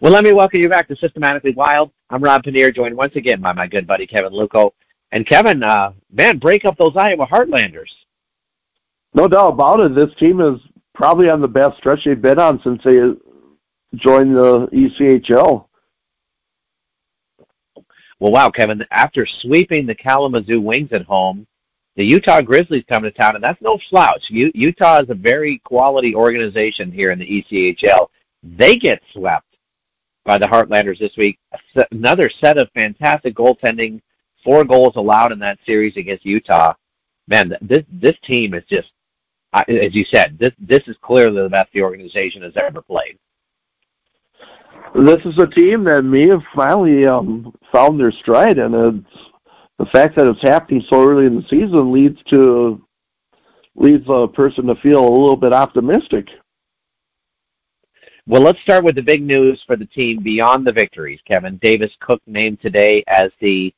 Well, let me welcome you back to Systematically Wild. I'm Rob Pannier, joined once again by my good buddy Kevin Luckow. And Kevin, uh, man, break up those Iowa Heartlanders. No doubt about it. This team is probably on the best stretch they've been on since they joined the ECHL. Well, wow, Kevin, after sweeping the Kalamazoo Wings at home, the Utah Grizzlies come to town, and that's no slouch. U- Utah is a very quality organization here in the ECHL. They get swept by the Heartlanders this week. Another set of fantastic goaltending, four goals allowed in that series against Utah. Man, this this team is just, as you said, this this is clearly the best the organization has ever played. This is a team that may have finally um, found their stride, and it's, the fact that it's happening so early in the season leads to leads a person to feel a little bit optimistic. Well, let's start with the big news for the team beyond the victories. Kevin Davis Koch named today as the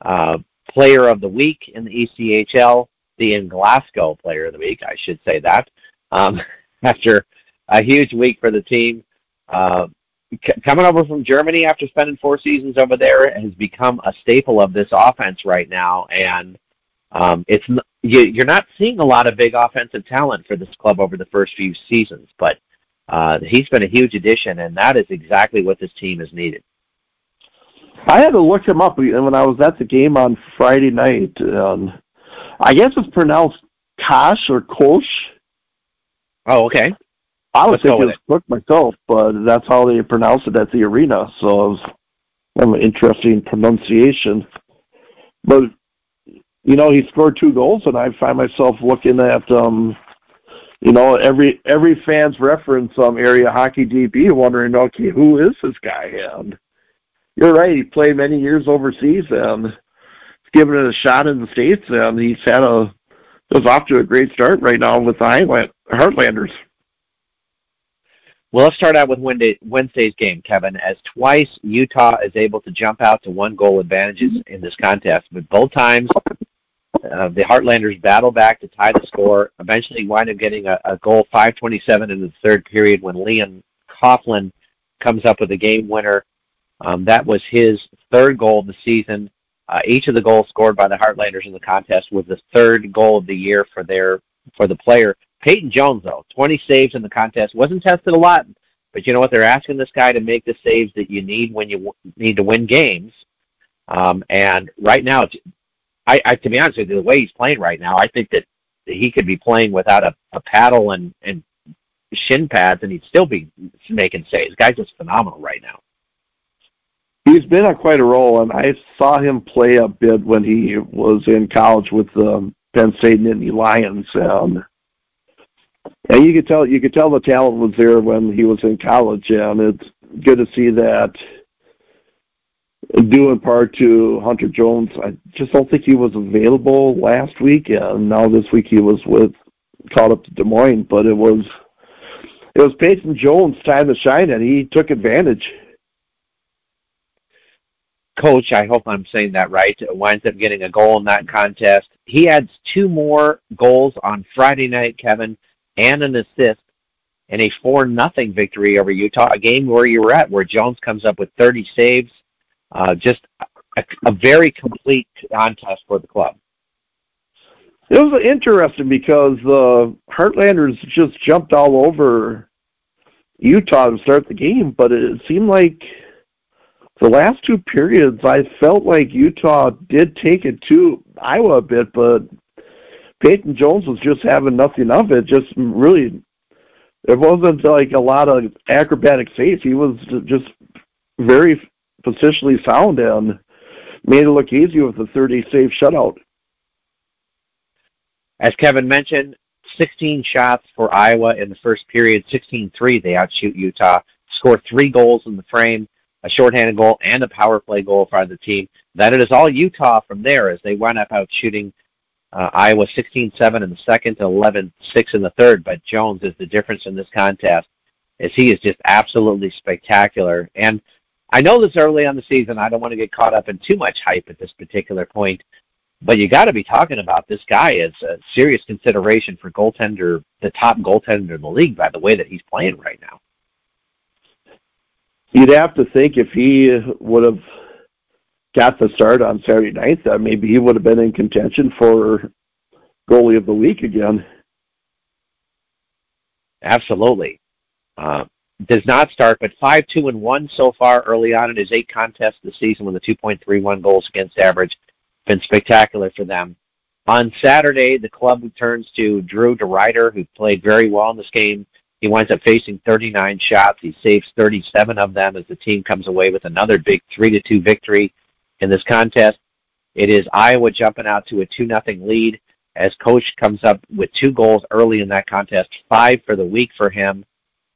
uh, Player of the Week in the ECHL, the in Glasgow Player of the Week, I should say that. Um, after a huge week for the team, uh, c- coming over from Germany after spending four seasons over there has become a staple of this offense right now, and um, it's you, you're not seeing a lot of big offensive talent for this club over the first few seasons, but uh, he's been a huge addition, and that is exactly what this team has needed. I had to look him up when I was at the game on Friday night. Um, I guess it's pronounced Kosh or Kosh. Oh, okay. I was thinking it was myself, but that's how they pronounce it at the arena. So it was an interesting pronunciation. But you know, he scored two goals, and I find myself looking at um, you know, every every fan's reference um area hockey DB wondering, okay, who is this guy? And you're right, he played many years overseas and he's given it a shot in the States and he's had a was off to a great start right now with the Heartlanders. Well, let's start out with Wednesday's game, Kevin, as twice Utah is able to jump out to one goal advantages in this contest, but both times uh, the Heartlanders battle back to tie the score. Eventually, wind up getting a, a goal 5:27 in the third period when Leon Coughlin comes up with a game winner. Um, that was his third goal of the season. Uh, each of the goals scored by the Heartlanders in the contest was the third goal of the year for their for the player. Peyton Jones, though, 20 saves in the contest, wasn't tested a lot, but you know what? They're asking this guy to make the saves that you need when you w- need to win games. Um, and right now, I, I to be honest with you, the way he's playing right now, I think that he could be playing without a, a paddle and and shin pads, and he'd still be making saves. Guy's just phenomenal right now. He's been on quite a roll, and I saw him play a bit when he was in college with the Penn State Nittany Lions. Um, and you could tell you could tell the talent was there when he was in college, and it's good to see that due in part to Hunter Jones. I just don't think he was available last week, and now this week he was with caught up to Des Moines. But it was it was Peyton Jones' time to shine, and he took advantage. Koch, I hope I'm saying that right, winds up getting a goal in that contest. He adds two more goals on Friday night, Kevin, and an assist in a 4 nothing victory over Utah, a game where you were at, where Jones comes up with 30 saves, uh, just a, a very complete contest for the club. It was interesting because the Heartlanders just jumped all over Utah to start the game, but it seemed like the last two periods, I felt like Utah did take it to Iowa a bit, but Peyton Jones was just having nothing of it. Just really, it wasn't like a lot of acrobatic saves. He was just very positionally sound and made it look easy with the 30 save shutout. As Kevin mentioned, 16 shots for Iowa in the first period, 16-3. They outshoot Utah, score three goals in the frame, a shorthanded goal, and a power play goal for the team. That it is all Utah from there as they wind up out shooting uh, Iowa 16-7 in the second 11-6 in the third. But Jones is the difference in this contest as he is just absolutely spectacular. And I know this early on the season. I don't want to get caught up in too much hype at this particular point, but you got to be talking about this guy as a serious consideration for goaltender, the top goaltender in the league, by the way that he's playing right now. you'd have to think if he would have got the start on Saturday night, that maybe he would have been in contention for goalie of the week again. Absolutely. Uh, does not start, but five two and one so far early on in his eight contests this season with a 2.31 goals against average. Been spectacular for them. On Saturday, the club returns to Drew DeRidder, who played very well in this game. He winds up facing 39 shots. He saves 37 of them as the team comes away with another big three to two victory in this contest. It is Iowa jumping out to a two nothing lead as Koch comes up with two goals early in that contest, five for the week for him.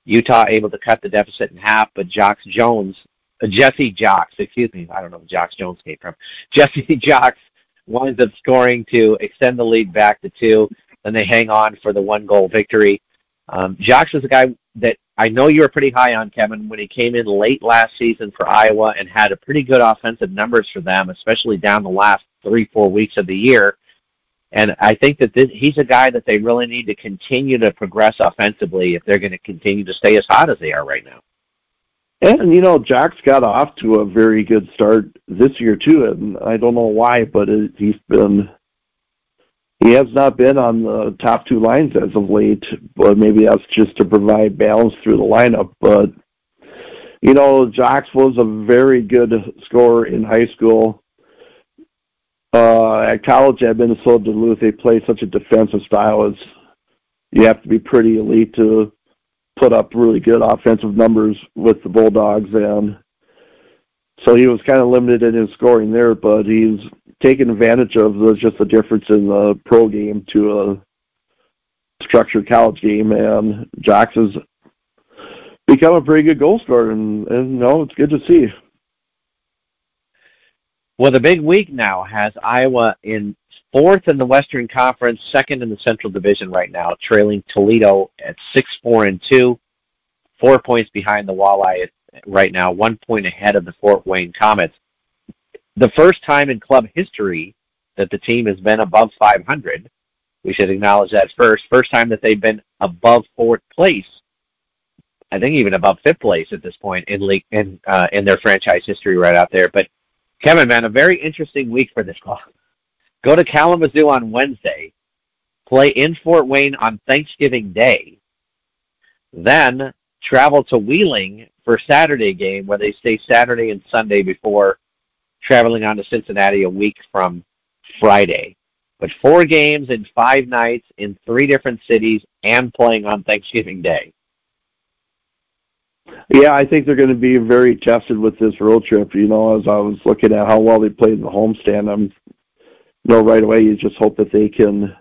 Utah able to cut the deficit in half, but Jocks Jones, uh, Jesse Jocks, excuse me, I don't know where Jocks Jones came from. Jesse Jocks winds up scoring to extend the lead back to two. Then they hang on for the one goal victory. Um, Jocks was a guy that I know you were pretty high on, Kevin, when he came in late last season for Iowa and had a pretty good offensive numbers for them, especially down the last three, four weeks of the year. And I think that this, he's a guy that they really need to continue to progress offensively if they're going to continue to stay as hot as they are right now. And you know, Jack's got off to a very good start this year too, and I don't know why, but it, he's been he has not been on the top two lines as of late. But maybe that's just to provide balance through the lineup. But you know, Jocks was a very good scorer in high school uh, at college at Minnesota Duluth, they play such a defensive style. As you have to be pretty elite to put up really good offensive numbers with the Bulldogs, and so he was kind of limited in his scoring there. But he's taken advantage of the, just the difference in the pro game to a structured college game, and Jocks has become a pretty good goal scorer, and, and you know it's good to see. Well, the big week now has Iowa in fourth in the Western Conference, second in the Central Division right now, trailing Toledo at six, four, and two, four points behind the Walleye right now, one point ahead of the Fort Wayne Komets. The first time in club history that the team has been above 500. We should acknowledge that first. First time that they've been above fourth place. I think even above fifth place at this point in league in uh, in their franchise history right out there. But Kevin, man, a very interesting week for this club. Go to Kalamazoo on Wednesday, play in Fort Wayne on Thanksgiving Day, then travel to Wheeling for Saturday game where they stay Saturday and Sunday before traveling on to Cincinnati a week from Friday. But four games in five nights in three different cities and playing on Thanksgiving Day. Yeah, I think they're going to be very tested with this road trip. You know, as I was looking at how well they played in the homestand, I'm, you know, right away you just hope that they can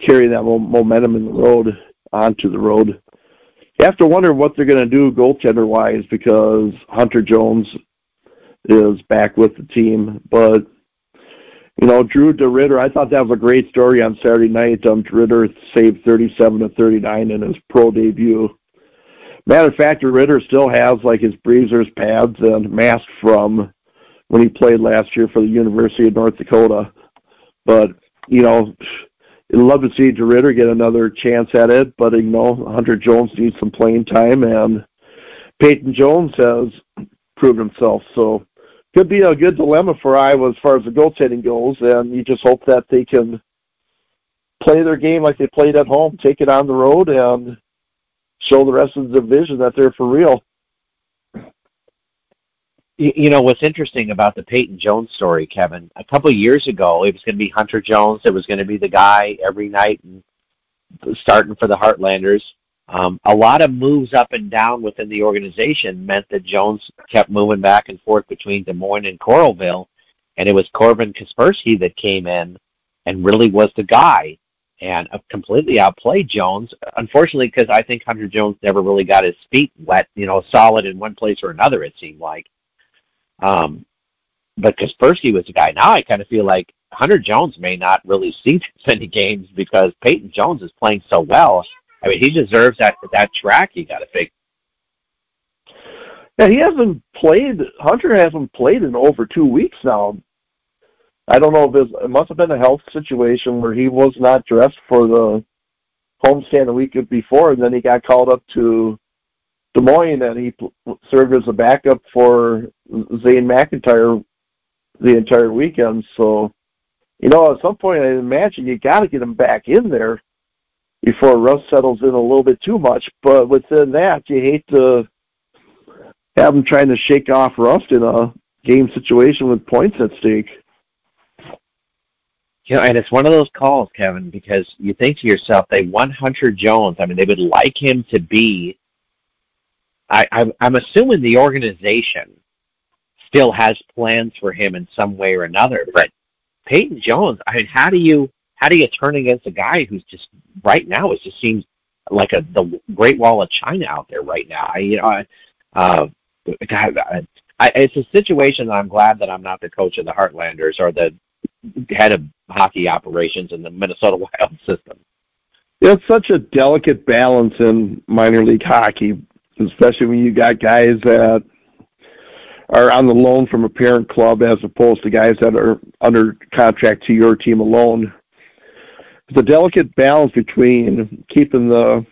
carry that momentum in the road onto the road. You have to wonder what they're going to do goaltender wise because Hunter Jones is back with the team, but you know, Drew DeRidder, I thought that was a great story on Saturday night. Um, DeRitter saved 37 to 39 in his pro debut Matter of fact, Ritter still has like his breezers, pads, and mask from when he played last year for the University of North Dakota. But you know, I'd love to see DeRidder get another chance at it. But you know, Hunter Jones needs some playing time, and Peyton Jones has proven himself. So could be a good dilemma for Iowa as far as the goaltending goes. And you just hope that they can play their game like they played at home, take it on the road, and show the rest of the division that they're for real. You know what's interesting about the Peyton Jones story, Kevin? A couple of years ago, it was going to be Hunter Jones. It was going to be the guy every night and starting for the Heartlanders. Um, a lot of moves up and down within the organization meant that Jones kept moving back and forth between Des Moines and Coralville, and it was Corbin Kaspersky that came in and really was the guy and completely outplayed Jones. Unfortunately, because I think Hunter Jones never really got his feet wet, you know, solid in one place or another. It seemed like. Um, but Kaspersky was the guy. Now I kind of feel like Hunter Jones may not really see many games because Peyton Jones is playing so well. I mean, he deserves that that track he got to fix. Yeah, he hasn't played. Hunter hasn't played in over two weeks now. I don't know if it, was, it must have been a health situation where he was not dressed for the homestand the week before, and then he got called up to Des Moines, and he served as a backup for Zane McIntyre the entire weekend. So, you know, at some point, I imagine you got to get him back in there before rust settles in a little bit too much. But within that, you hate to have him trying to shake off rust in a game situation with points at stake. You know, and it's one of those calls, Kevin, because you think to yourself, they want Hunter Jones. I mean, they would like him to be. I, I'm, I'm assuming the organization still has plans for him in some way or another, but Peyton Jones, I mean, how do you how do you turn against a guy who's just right now? It just seems like a the Great Wall of China out there right now. I, you know, uh, God, I, I, it's a situation that I'm glad that I'm not the coach of the Heartlanders or the head of hockey operations in the Minnesota Wild system. It's such a delicate balance in minor league hockey, especially when you got guys that are on the loan from a parent club as opposed to guys that are under contract to your team alone. It's a delicate balance between keeping the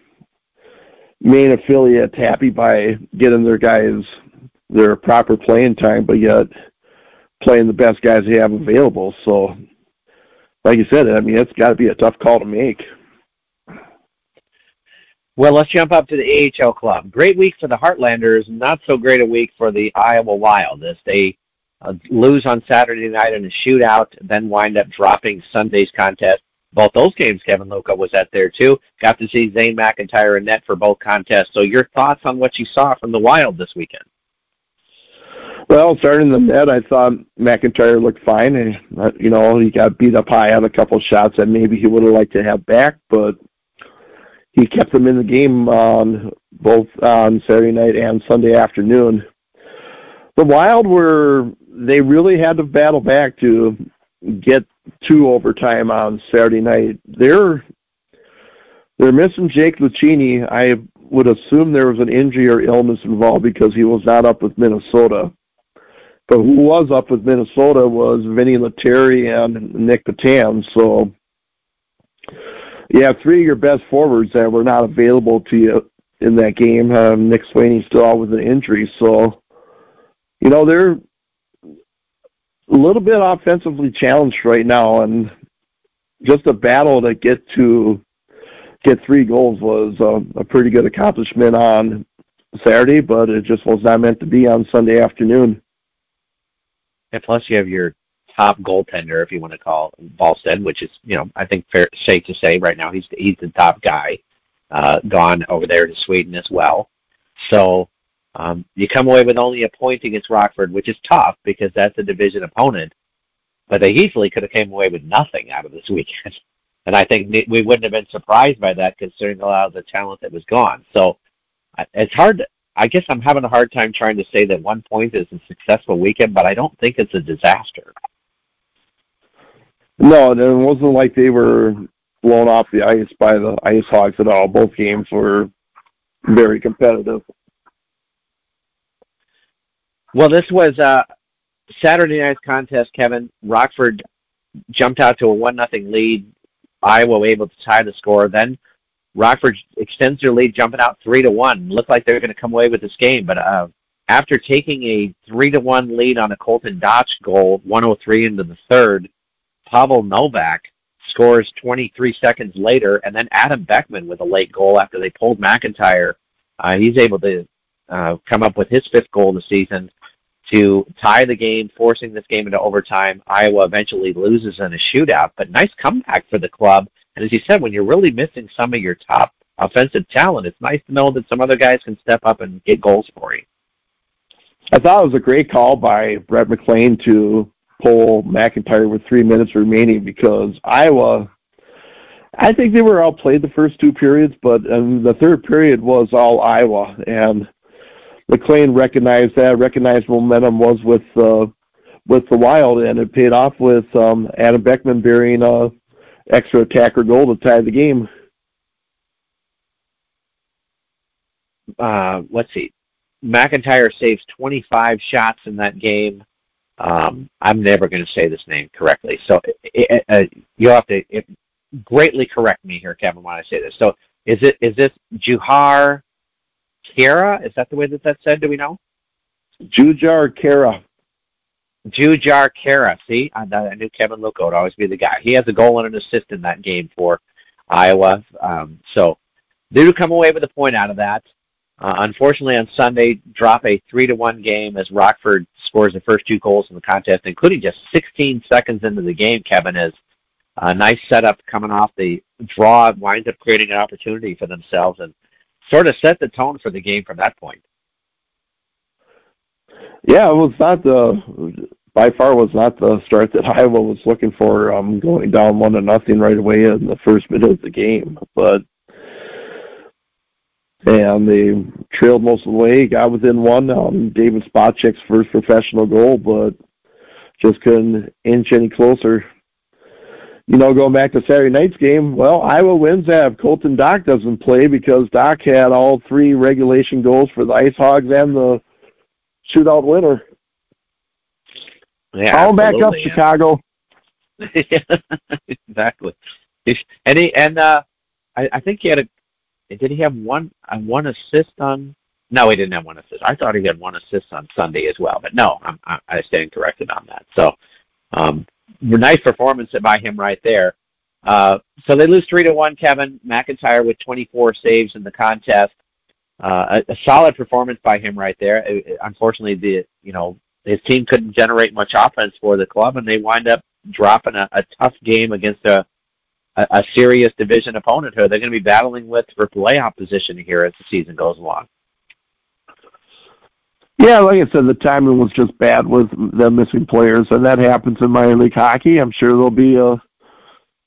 main affiliate happy by getting their guys their proper playing time, but yet playing the best guys they have available. So, like you said, I mean, it's got to be a tough call to make. Well, let's jump up to the AHL club. Great week for the Heartlanders, not so great a week for the Iowa Wild as they uh, lose on Saturday night in a shootout, then wind up dropping Sunday's contest. Both those games, Kevin Luckow was at there too. Got to see Zane McIntyre in net for both contests. So, your thoughts on what you saw from the Wild this weekend? Well, starting the net, I thought McIntyre looked fine, and uh, you know he got beat up high on a couple of shots that maybe he would have liked to have back, but he kept them in the game on both on Saturday night and Sunday afternoon. The Wild were they really had to battle back to get to overtime on Saturday night. They're they're missing Jake Lucchini. I would assume there was an injury or illness involved because he was not up with Minnesota. But who was up with Minnesota was Vinny Lettieri and Nick Petan. So have three of your best forwards that were not available to you in that game. Um, Nick Swaney still out with an injury. So, you know, they're a little bit offensively challenged right now. And just a battle to get to get three goals was a, a pretty good accomplishment on Saturday, but it just was not meant to be on Sunday afternoon. And plus, you have your top goaltender, if you want to call Wallstedt, which is, you know, I think fair, safe to say right now he's he's the top guy, uh, gone over there to Sweden as well. So um, you come away with only a point against Rockford, which is tough because that's a division opponent. But they easily could have came away with nothing out of this weekend, and I think we wouldn't have been surprised by that considering a lot of the talent that was gone. So it's hard. To, I guess I'm having a hard time trying to say that one point is a successful weekend, but I don't think it's a disaster. No, it wasn't like they were blown off the ice by the IceHogs at all. Both games were very competitive. Well, this was uh, Saturday night's contest, Kevin. Rockford jumped out to a one nothing lead. Iowa able to tie the score. Then Rockford extends their lead, jumping out three to one. Looked like they were going to come away with this game, but uh, after taking a three to one lead on a Colton Dach goal, 103 into the third, Pavel Novak scores 23 seconds later, and then Adam Beckman with a late goal after they pulled McIntyre. Uh, he's able to uh, come up with his fifth goal of the season to tie the game, forcing this game into overtime. Iowa eventually loses in a shootout, but nice comeback for the club and as you said, when you're really missing some of your top offensive talent, it's nice to know that some other guys can step up and get goals for you. I thought it was a great call by Brett McLean to pull McIntyre with three minutes remaining because Iowa, I think they were outplayed the first two periods, but um, the third period was all Iowa, and McLean recognized that, recognized momentum was with uh, with the Wild, and it paid off with um, Adam Beckman burying a extra attacker goal to tie the game. Uh, let's see. McIntyre saves 25 shots in that game. Um, I'm never going to say this name correctly, so it, uh, you'll have to it, greatly correct me here, Kevin, when I say this. So, is it is this Juhar Kara. Is that the way that that's said? Do we know? Jujhar Khaira. Jujhar Khaira. See, I, I knew Kevin Luckow would always be the guy. He has a goal and an assist in that game for Iowa. Um, so they do come away with a point out of that. Uh, unfortunately, on Sunday, drop a three to one game as Rockford scores the first two goals in the contest, including just 16 seconds into the game. Kevin is a nice setup coming off the draw, winds up creating an opportunity for themselves, and sort of set the tone for the game from that point. Yeah, it was not the by far was not the start that Iowa was looking for, um, going down one to nothing right away in the first minute of the game. But and they trailed most of the way, got within one. Um, David Spacek's first professional goal, but just couldn't inch any closer. You know, going back to Saturday night's game, well, Iowa wins that. Colton Dach doesn't play because Dach had all three regulation goals for the Ice Hogs and the shootout winner. Yeah, All back up, yeah. Chicago. exactly. And he and uh, I, I think he had a. Did he have one uh, one assist on? No, he didn't have one assist. I thought he had one assist on Sunday as well, but no, I'm I, I stand corrected on that. So, um, nice performance by him right there. Uh, so they lose three to one. Kevin McIntyre with 24 saves in the contest. Uh, a, a solid performance by him right there. Uh, unfortunately, the you know his team couldn't generate much offense for the club, and they wind up dropping a, a tough game against a, a, a serious division opponent who they're going to be battling with for playoff position here as the season goes along. Yeah, like I said, the timing was just bad with them missing players, and that happens in minor league hockey. I'm sure there'll be a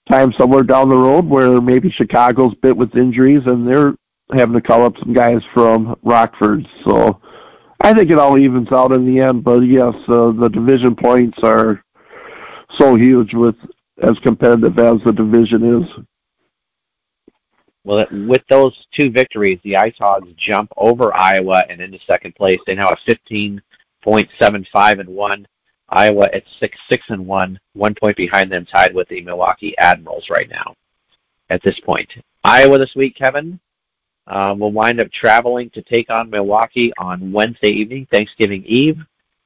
time somewhere down the road where maybe Chicago's bit with injuries and they're having to call up some guys from Rockford. So I think it all evens out in the end. But yes, uh, the division points are so huge with as competitive as the division is. Well, with those two victories, the Ice Hogs jump over Iowa and into second place. They now have 15.75 and one. Iowa at six six and one, one point behind them, tied with the Milwaukee Admirals right now. At this point, Iowa this week, Kevin, uh, will wind up traveling to take on Milwaukee on Wednesday evening, Thanksgiving Eve,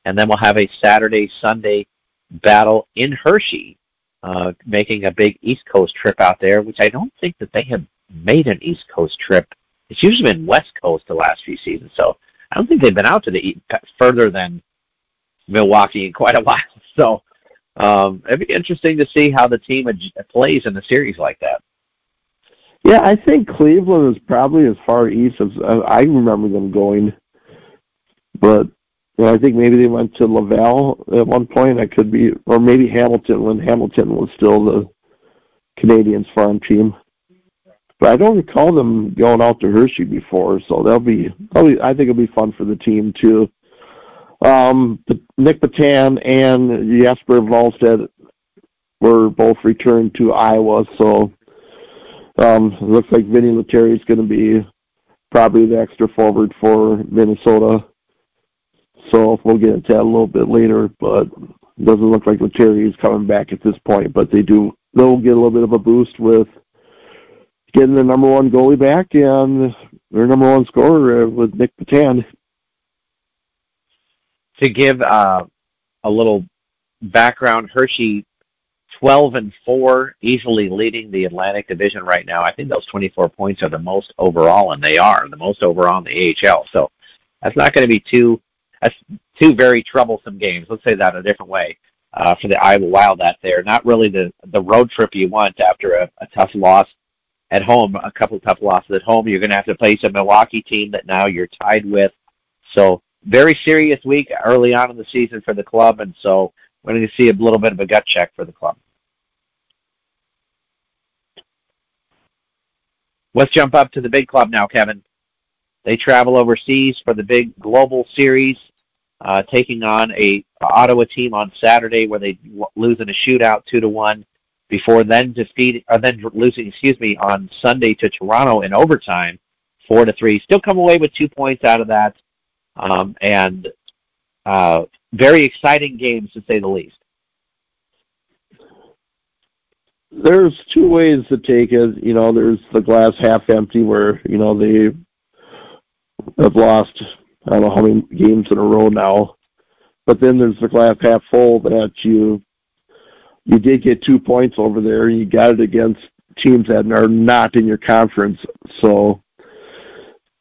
and then we'll have a Saturday Sunday battle in Hershey, uh, making a big East Coast trip out there, which I don't think that they have made an East Coast trip. It's usually been West Coast the last few seasons, so I don't think they've been out to the further than Milwaukee in quite a while. So um, it'd be interesting to see how the team ad- plays in a series like that. Yeah, I think Cleveland is probably as far east as uh, I remember them going. But you know, I think maybe they went to Laval at one point. I could be, or maybe Hamilton when Hamilton was still the Canadiens farm team. But I don't recall them going out to Hershey before, so that'll be probably. I think it'll be fun for the team too. Um, Nick Petan and Jesper Wallstedt were both returned to Iowa, so um, looks like Vinny Lettieri is going to be probably the extra forward for Minnesota. So we'll get into that a little bit later, but it doesn't look like Lettieri is coming back at this point. But they do they'll get a little bit of a boost with getting the number one goalie back and their number one scorer uh, with Nick Petan. To give uh, a little background, Hershey 12 and 4, easily leading the Atlantic Division right now. I think those 24 points are the most overall, and they are the most overall in the AHL. So that's not going to be too that's two very troublesome games. Let's say that a different way uh, for the Iowa Wildcat. There, not really the the road trip you want after a, a tough loss at home, a couple of tough losses at home. You're going to have to face a Milwaukee team that now you're tied with. So very serious week early on in the season for the club, and so we're going to see a little bit of a gut check for the club. Let's jump up to the big club now, Kevin. They travel overseas for the big global series, uh, taking on a Ottawa team on Saturday where they lose in a shootout two to one. Before then defeat, or then losing, excuse me, on Sunday to Toronto in overtime, four to three. Still come away with two points out of that, um, and uh, very exciting games to say the least. there's two ways to take it. You know, there's the glass half empty where, you know, they have lost I don't know how many games in a row now. But then there's the glass half full that you you did get two points over there. You got it against teams that are not in your conference, so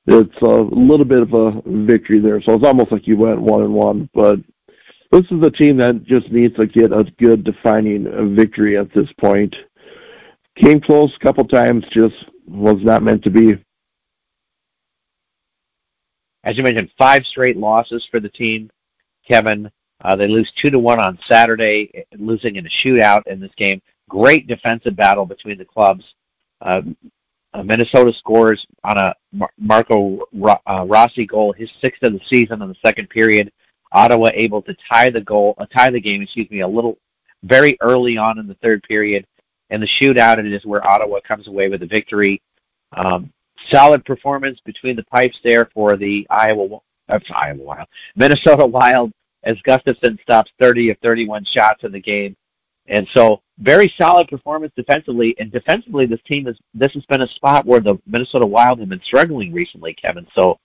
it's a little bit of a victory there. So it's almost like you went one and one. But this is a team that just needs to get a good defining victory at this point. Came close a couple times, just was not meant to be. As you mentioned, five straight losses for the team. Kevin, uh, they lose two to one on Saturday, losing in a shootout in this game. Great defensive battle between the clubs. Uh, uh, Minnesota scores on a Mar- Marco uh, Rossi goal, his sixth of the season in the second period. Ottawa able to tie the goal, uh, tie the game, excuse me, a little very early on in the third period. In the shootout, it is where Ottawa comes away with a victory. Um, solid performance between the pipes there for the Iowa, uh, Iowa Wild, Minnesota Wild, as Gustavsson stops 30 of 31 shots in the game. And so, very solid performance defensively. And defensively, this team is this has been a spot where the Minnesota Wild have been struggling recently, Kevin. So,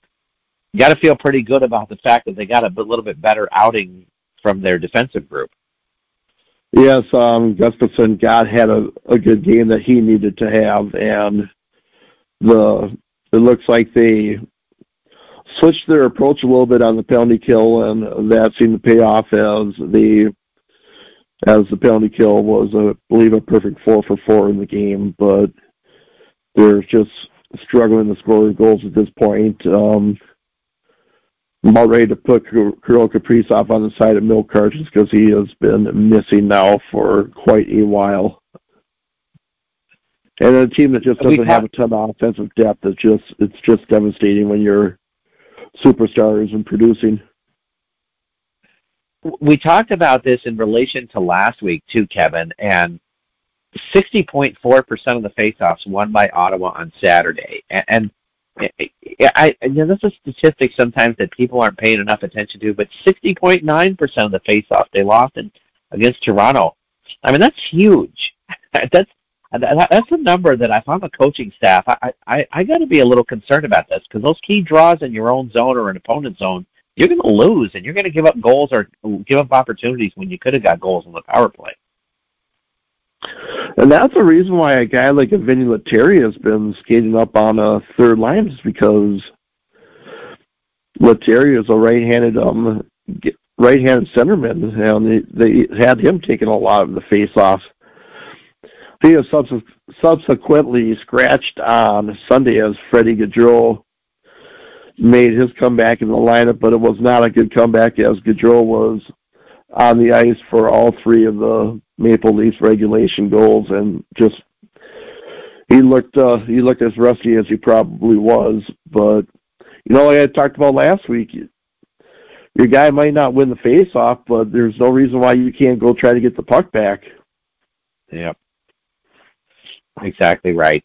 you got to feel pretty good about the fact that they got a little bit better outing from their defensive group. Yes, um, Gustavsson got had a, a good game that he needed to have, and the it looks like they switched their approach a little bit on the penalty kill, and that seemed to pay off as the as the penalty kill was, I believe, a perfect four for four in the game. But they're just struggling to score goals at this point. Um, I'm about ready to put Kirill Kaprizov on the side of milk cartons because he has been missing now for quite a while. And a team that just doesn't have a ton of offensive depth, it's just it's just devastating when your superstar isn't producing. We talked about this in relation to last week too, Kevin, and 60.4% of the faceoffs won by Ottawa on Saturday. And, and I, you know, that's a statistic sometimes that people aren't paying enough attention to, but 60.9% of the face-off they lost in, against Toronto. I mean, that's huge. that's that's a number that if I'm a coaching staff, I I, I got to be a little concerned about this because those key draws in your own zone or an opponent's zone, you're going to lose and you're going to give up goals or give up opportunities when you could have got goals on the power play. And that's the reason why a guy like a Vinny Lettieri has been skating up on a third line is because Lettieri is a right-handed um right-handed centerman, and they, they had him taking a lot of the face-off. He has subsequently scratched on Sunday as Freddie Gaudreau made his comeback in the lineup, but it was not a good comeback as Gaudreau was on the ice for all three of the Maple Leafs regulation goals, and just he looked uh, he looked as rusty as he probably was. But you know, like I talked about last week, your guy might not win the face-off, but there's no reason why you can't go try to get the puck back. Yep, exactly right.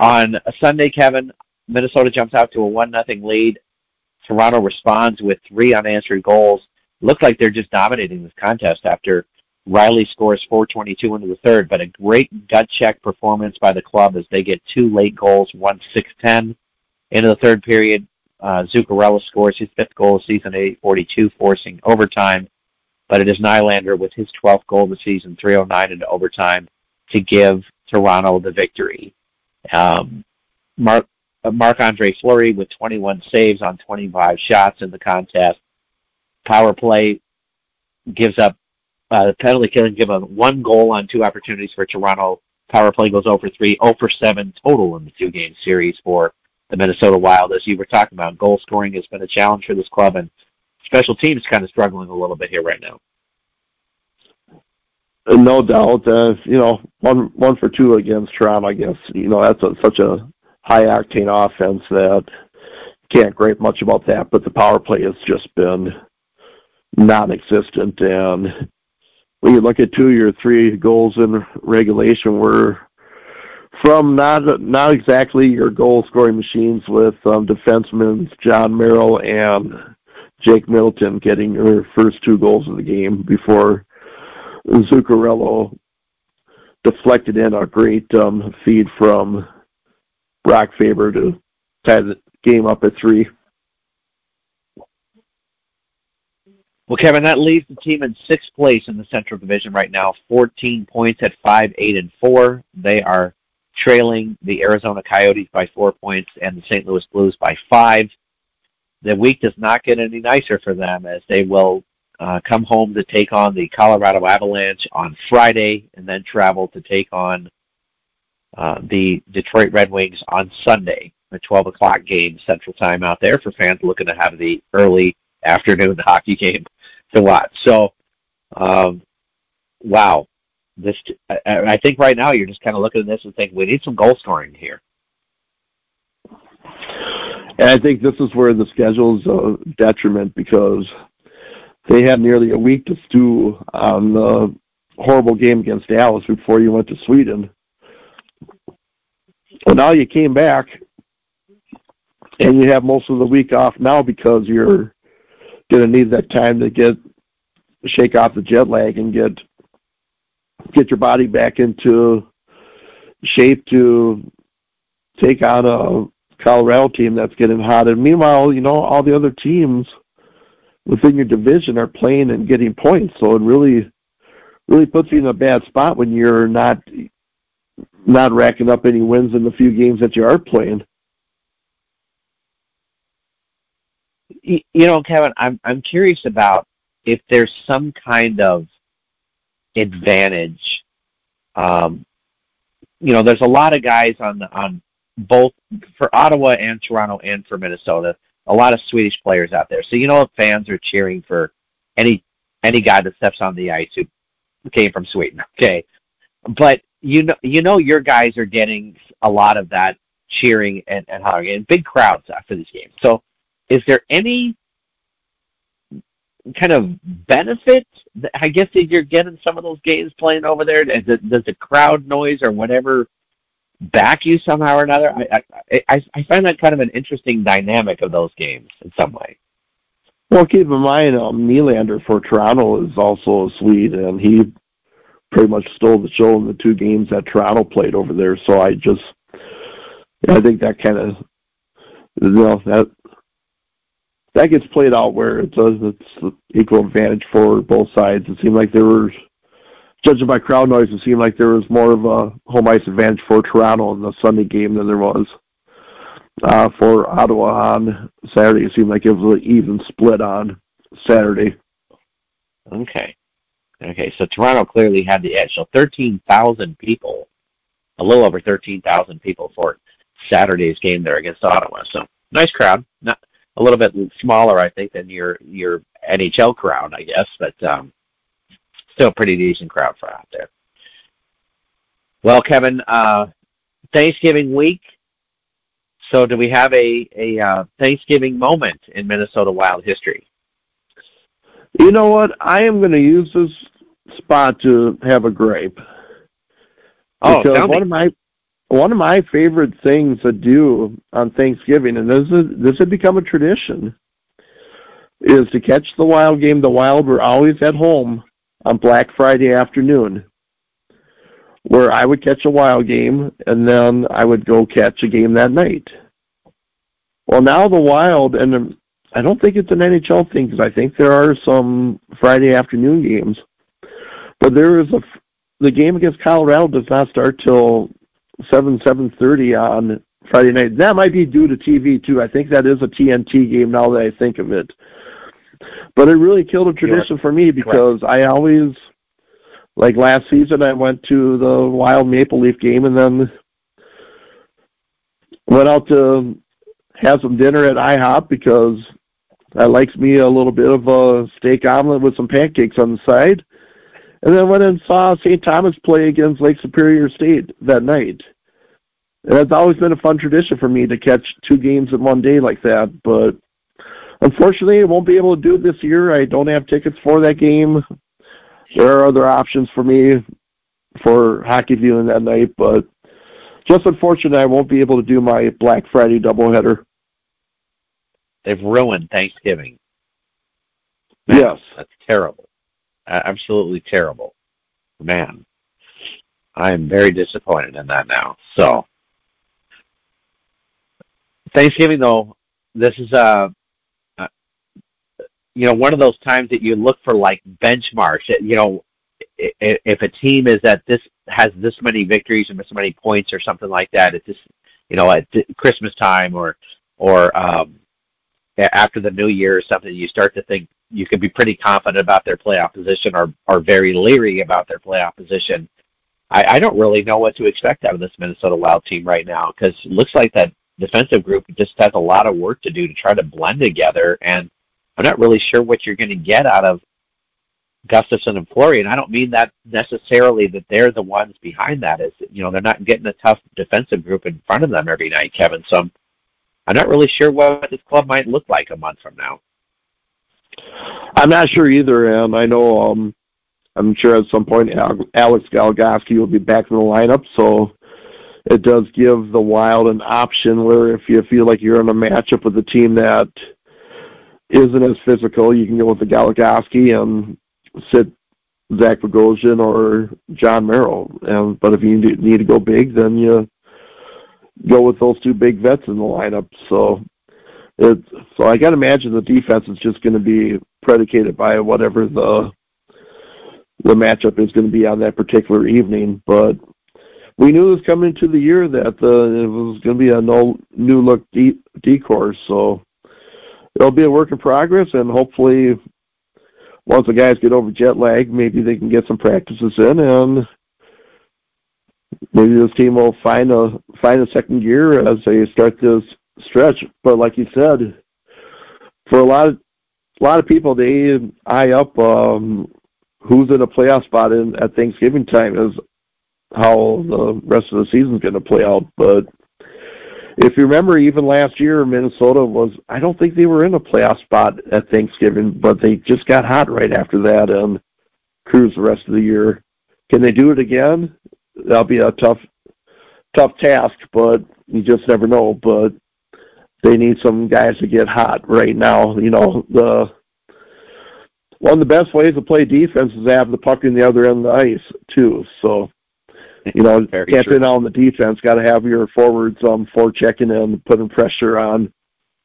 On Sunday, Kevin, Minnesota jumps out to a one nothing lead. Toronto responds with three unanswered goals. Looked like they're just dominating this contest after Rielly scores 422 into the third, but a great gut check performance by the club as they get two late goals, one 6-10 into the third period. Uh, Zuccarello scores his fifth goal of season 842, forcing overtime, but it is Nylander with his 12th goal of the season, 309 into overtime, to give Toronto the victory. Um, Mark uh, Marc Andre Fleury with 21 saves on 25 shots in the contest. Power play gives up uh, penalty killing give up one goal on two opportunities for Toronto. Power play goes over 3, 0 for 7 total in the two game series for the Minnesota Wild. As you were talking about, goal scoring has been a challenge for this club, and special teams kind of struggling a little bit here right now. Uh, no doubt, uh, you know, one one for two against Toronto. I guess you know that's a, such a high octane offense that can't gripe much about that. But the power play has just been non-existent, and when you look at two or three goals in regulation were from not not exactly your goal scoring machines with um, defensemen Jon Merrill and Jake Middleton getting their first two goals of the game before Zuccarello deflected in a great um, feed from Brock Faber to tie the game up at three. Well, Kevin, that leaves the team in sixth place in the Central Division right now, 14 points at five, eight, and four. They are trailing the Arizona Coyotes by four points and the St. Louis Blues by five. The week does not get any nicer for them as they will uh, come home to take on the Colorado Avalanche on Friday and then travel to take on uh, the Detroit Red Wings on Sunday, a 12 o'clock game Central Time out there for fans looking to have the early afternoon hockey game to watch. So, um, wow, this I, I think right now you're just kind of looking at this and thinking we need some goal scoring here. And I think this is where the schedule's a detriment because they had nearly a week to stew on the horrible game against Dallas before you went to Sweden. Well, now you came back and you have most of the week off now because you're going to need that time to get shake off the jet lag and get get your body back into shape to take on a Colorado team that's getting hot. And meanwhile, you know, all the other teams within your division are playing and getting points. So it really really puts you in a bad spot when you're not not racking up any wins in the few games that you are playing. You know, Kevin, I'm I'm curious about if there's some kind of advantage. Um, you know, there's a lot of guys on the, on both for Ottawa and Toronto and for Minnesota. A lot of Swedish players out there. So you know, fans are cheering for any any guy that steps on the ice who came from Sweden. Okay, but you know, you know, your guys are getting a lot of that cheering and and hollering and big crowds after these games. So, is there any kind of benefit? I guess that you're getting some of those games playing over there. Does, it, does the crowd noise or whatever back you somehow or another? I, I I find that kind of an interesting dynamic of those games in some way. Well, keep in mind, um, Nylander for Toronto is also a Swede, and he pretty much stole the show in the two games that Toronto played over there. So I just, I think that kind of, you know, that that gets played out where it does it's equal advantage for both sides. It seemed like there was, judging by crowd noise, it seemed like there was more of a home ice advantage for Toronto in the Sunday game than there was uh, for Ottawa on Saturday. It seemed like it was an even split on Saturday. Okay. Okay, so Toronto clearly had the edge. So 13,000 people, a little over 13,000 people for Saturday's game there against Ottawa. So nice crowd. Not a little bit smaller, I think, than your your NHL crowd, I guess, but um, still a pretty decent crowd for out there. Well, Kevin, uh, Thanksgiving week. So, do we have a a uh, Thanksgiving moment in Minnesota Wild history? You know what? I am going to use this spot to have a gripe. Oh, because one me. of my one of my favorite things to do on Thanksgiving, and this is this had become a tradition, is to catch the Wild game. The Wild were always at home on Black Friday afternoon, where I would catch a Wild game, and then I would go catch a game that night. Well, now the Wild, and I don't think it's an NHL thing because I think there are some Friday afternoon games, but there is a the game against Colorado does not start till seven seven thirty on Friday night. That might be due to TV too. I think that is a TNT game now that I think of it. But it really killed a tradition for me because Correct. I always like last season I went to the Wild Maple Leaf game and then went out to have some dinner at IHOP because I likes me a little bit of a steak omelet with some pancakes on the side. And then went and saw St. Thomas play against Lake Superior State that night. And it's always been a fun tradition for me to catch two games in one day like that. But unfortunately, I won't be able to do it this year. I don't have tickets for that game. There are other options for me for hockey viewing that night, but just unfortunate I won't be able to do my Black Friday doubleheader. They've ruined Thanksgiving. Man, yes, that's terrible. Absolutely terrible. Man, I am very disappointed in that now. So, Thanksgiving though, this is uh, uh, you know, one of those times that you look for like benchmarks. You know, if a team is at this has this many victories and this many points or something like that, it's just you know at Christmas time or or um, after the New Year or something, you start to think you can be pretty confident about their playoff position or are very leery about their playoff position. I, I don't really know what to expect out of this Minnesota Wild team right now because it looks like that defensive group just has a lot of work to do to try to blend together, and I'm not really sure what you're going to get out of Gustavsson and Fleury. And I don't mean that necessarily that they're the ones behind that. Is you know they're not getting a tough defensive group in front of them every night, Kevin. So I'm, I'm not really sure what this club might look like a month from now. I'm not sure either, and I know um, I'm sure at some point Alex Goligoski will be back in the lineup, so it does give the Wild an option where if you feel like you're in a matchup with a team that isn't as physical, you can go with the Goligoski and sit Zach Bogosian or Jon Merrill. And but if you need to go big, then you go with those two big vets in the lineup. So it so I got to imagine the defense is just going to be predicated by whatever the the matchup is going to be on that particular evening. But we knew it coming into the year that uh, it was going to be a no, new look D, D course. So it'll be a work in progress, and hopefully, once the guys get over jet lag, maybe they can get some practices in, and maybe this team will find a find a second gear as they start this stretch. But like you said, for a lot of a lot of people, they eye up um, who's in a playoff spot in at Thanksgiving time is how the rest of the season's going to play out. But if you remember, even last year, Minnesota was, I don't think they were in a playoff spot at Thanksgiving, but they just got hot right after that and cruised the rest of the year. Can they do it again? That'll be a tough, tough task, but you just never know. But they need some guys to get hot right now. You know, the one of the best ways to play defense is to have the puck in the other end of the ice too. So you know, Very can't true. on the defense. Got to have your forwards um for checking in, putting pressure on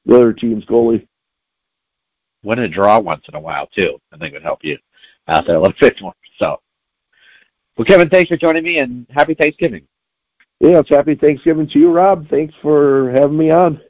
the other team's goalie. Win a draw once in a while too. I think would help you out there a little bit more. So, well, Kevin, thanks for joining me, and happy Thanksgiving. Yeah, it's happy Thanksgiving to you, Rob. Thanks for having me on.